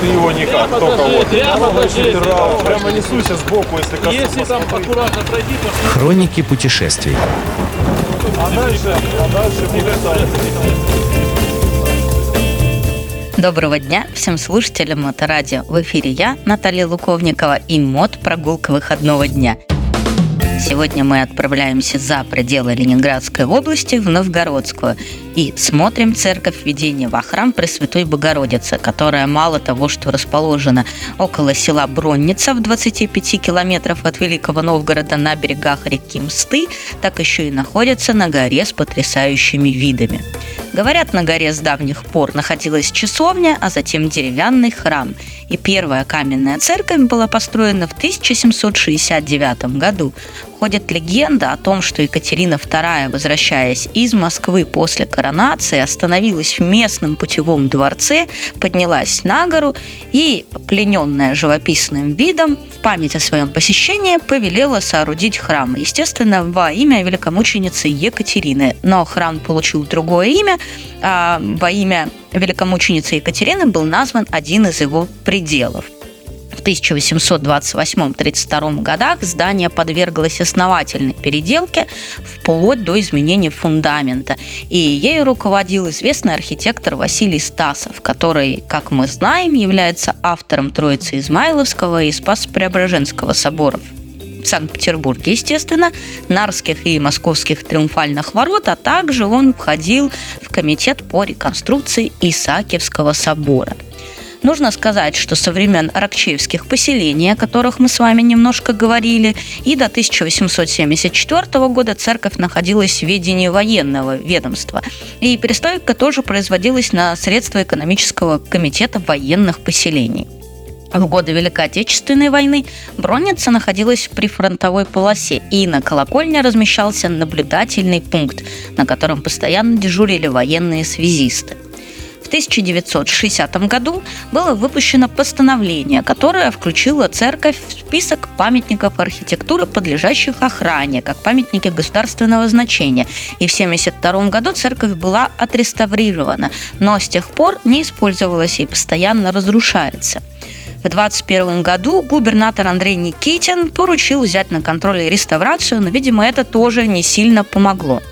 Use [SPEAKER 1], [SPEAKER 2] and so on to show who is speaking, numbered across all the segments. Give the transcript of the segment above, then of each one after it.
[SPEAKER 1] Ты его никак,
[SPEAKER 2] Прямо
[SPEAKER 1] только вот.
[SPEAKER 2] прямо
[SPEAKER 1] Прямо несуйся сбоку, если коснусь.
[SPEAKER 2] Если там аккуратно пройти, то
[SPEAKER 3] Хроники путешествий.
[SPEAKER 1] А дальше, а дальше.
[SPEAKER 4] Доброго дня всем слушателям Моторадио. В эфире я, Наталья Луковникова, и мод прогулка выходного дня. Сегодня мы отправляемся за пределы Ленинградской области в Новгородскую и смотрим церковь введения во храм Пресвятой Богородицы, которая мало того, что расположена около села Бронница в 25 километров от Великого Новгорода на берегах реки Мсты, так еще и находится на горе с потрясающими видами. Говорят, на горе с давних пор находилась часовня, а затем деревянный храм. И первая каменная церковь была построена в 1769 году. Ходит легенда о том, что Екатерина II, возвращаясь из Москвы после коронации, остановилась в местном путевом дворце, поднялась на гору и, плененная живописным видом, в память о своем посещении повелела соорудить храм. Естественно, во имя великомученицы Екатерины. Но храм получил другое имя, а во имя великомученицы Екатерины был назван один из его пределов. В 1828-32 годах здание подверглось основательной переделке вплоть до изменения фундамента. И ею руководил известный архитектор Василий Стасов, который, как мы знаем, является автором Троицы Измайловского и Спас-Преображенского соборов в Санкт-Петербурге, естественно, Нарских и Московских триумфальных ворот, а также он входил в комитет по реконструкции Исаакиевского собора. Нужно сказать, что со времен ракчеевских поселений, о которых мы с вами немножко говорили, и до 1874 года церковь находилась в ведении военного ведомства. И перестройка тоже производилась на средства экономического комитета военных поселений. В годы Великой Отечественной войны Бронница находилась в прифронтовой полосе, и на колокольне размещался наблюдательный пункт, на котором постоянно дежурили военные связисты. В 1960 году было выпущено постановление, которое включило церковь в список памятников архитектуры, подлежащих охране, как памятники государственного значения. И в 1972 году церковь была отреставрирована, но с тех пор не использовалась и постоянно разрушается. В 2021 году губернатор Андрей Никитин поручил взять на контроль реставрацию, но, видимо, это тоже не сильно помогло.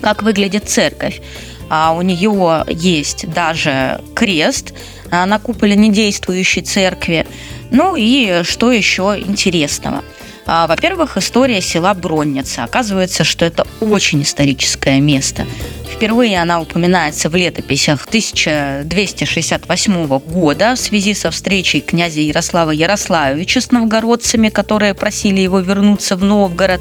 [SPEAKER 4] Как выглядит церковь? А у нее есть даже крест на куполе недействующей церкви. Ну и что еще интересного? А, Во-первых, история села Бронница. Оказывается, что это очень историческое место. Впервые она упоминается в летописях 1268 года в связи со встречей князя Ярослава Ярославовича с новгородцами, которые просили его вернуться в Новгород.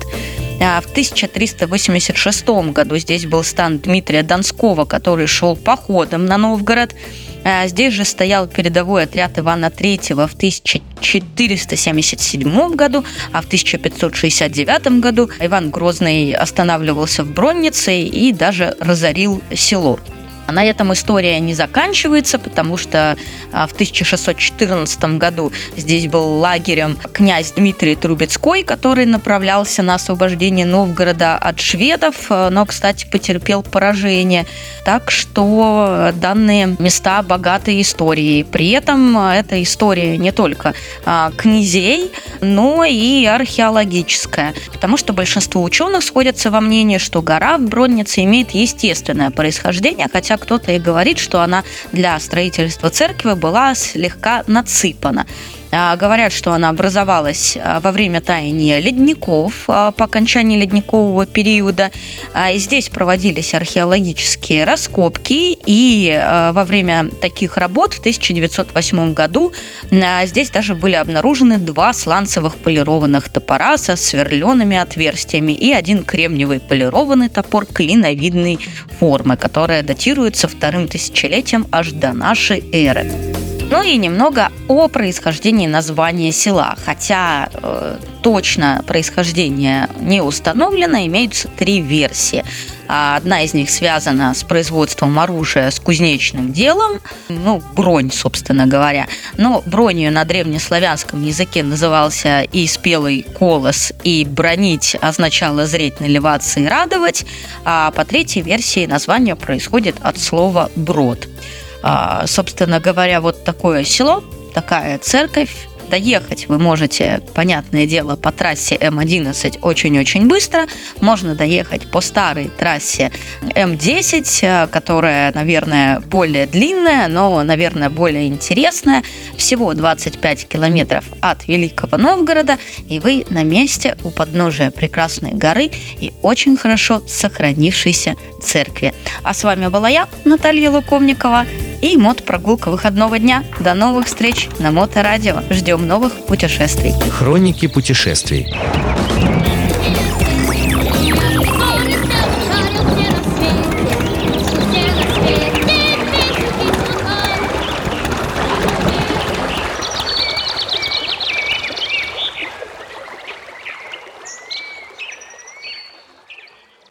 [SPEAKER 4] А В 1386 году здесь был стан Дмитрия Донского, который шел походом на Новгород. А Здесь же стоял передовой отряд Ивана III в 1477 году, а в 1569 году Иван Грозный останавливался в Броннице и даже разорил село. А На этом история не заканчивается, потому что а, в 1614 году здесь был лагерем князь Дмитрий Трубецкой, который направлялся на освобождение Новгорода от шведов, а, но, кстати, потерпел поражение. Так что данные места богаты историей. При этом а, эта история не только а, князей, но и археологическая, потому что большинство ученых сходятся во мнении, что гора в Броннице имеет естественное происхождение, хотя кто-то и говорит, что она для строительства церкви была слегка надсыпана. А, Говорят, что она образовалась а, во время таяния ледников а, по окончании ледникового периода. Здесь проводились археологические раскопки, и во время таких работ в 1908 году здесь даже были обнаружены два сланцевых полированных топора со сверленными отверстиями и один кремниевый полированный топор клиновидной формы, которая датируется вторым тысячелетием аж до нашей эры. Ну и немного о происхождении названия села. Хотя э, точно происхождение не установлено, имеются три версии. А Одна из них связана с производством оружия с кузнечным делом, ну, бронь, собственно говоря. Но бронью на древнеславянском языке назывался и спелый колос, и бронить означало зреть, наливаться и радовать. А по третьей версии название происходит от слова брод. А, собственно говоря, вот такое село, такая церковь, Доехать вы можете, понятное дело, по трассе М11 очень-очень быстро. Можно доехать по старой трассе М10, э, которая, наверное, более длинная, но, наверное, более интересная. Всего 25 километров от Великого Новгорода, и вы на месте у подножия прекрасной горы и очень хорошо сохранившейся церкви. А с вами была я, Наталья Луковникова и мод-прогулка выходного дня. До новых встреч на Моторадио. Ждем новых путешествий.
[SPEAKER 3] Хроники путешествий.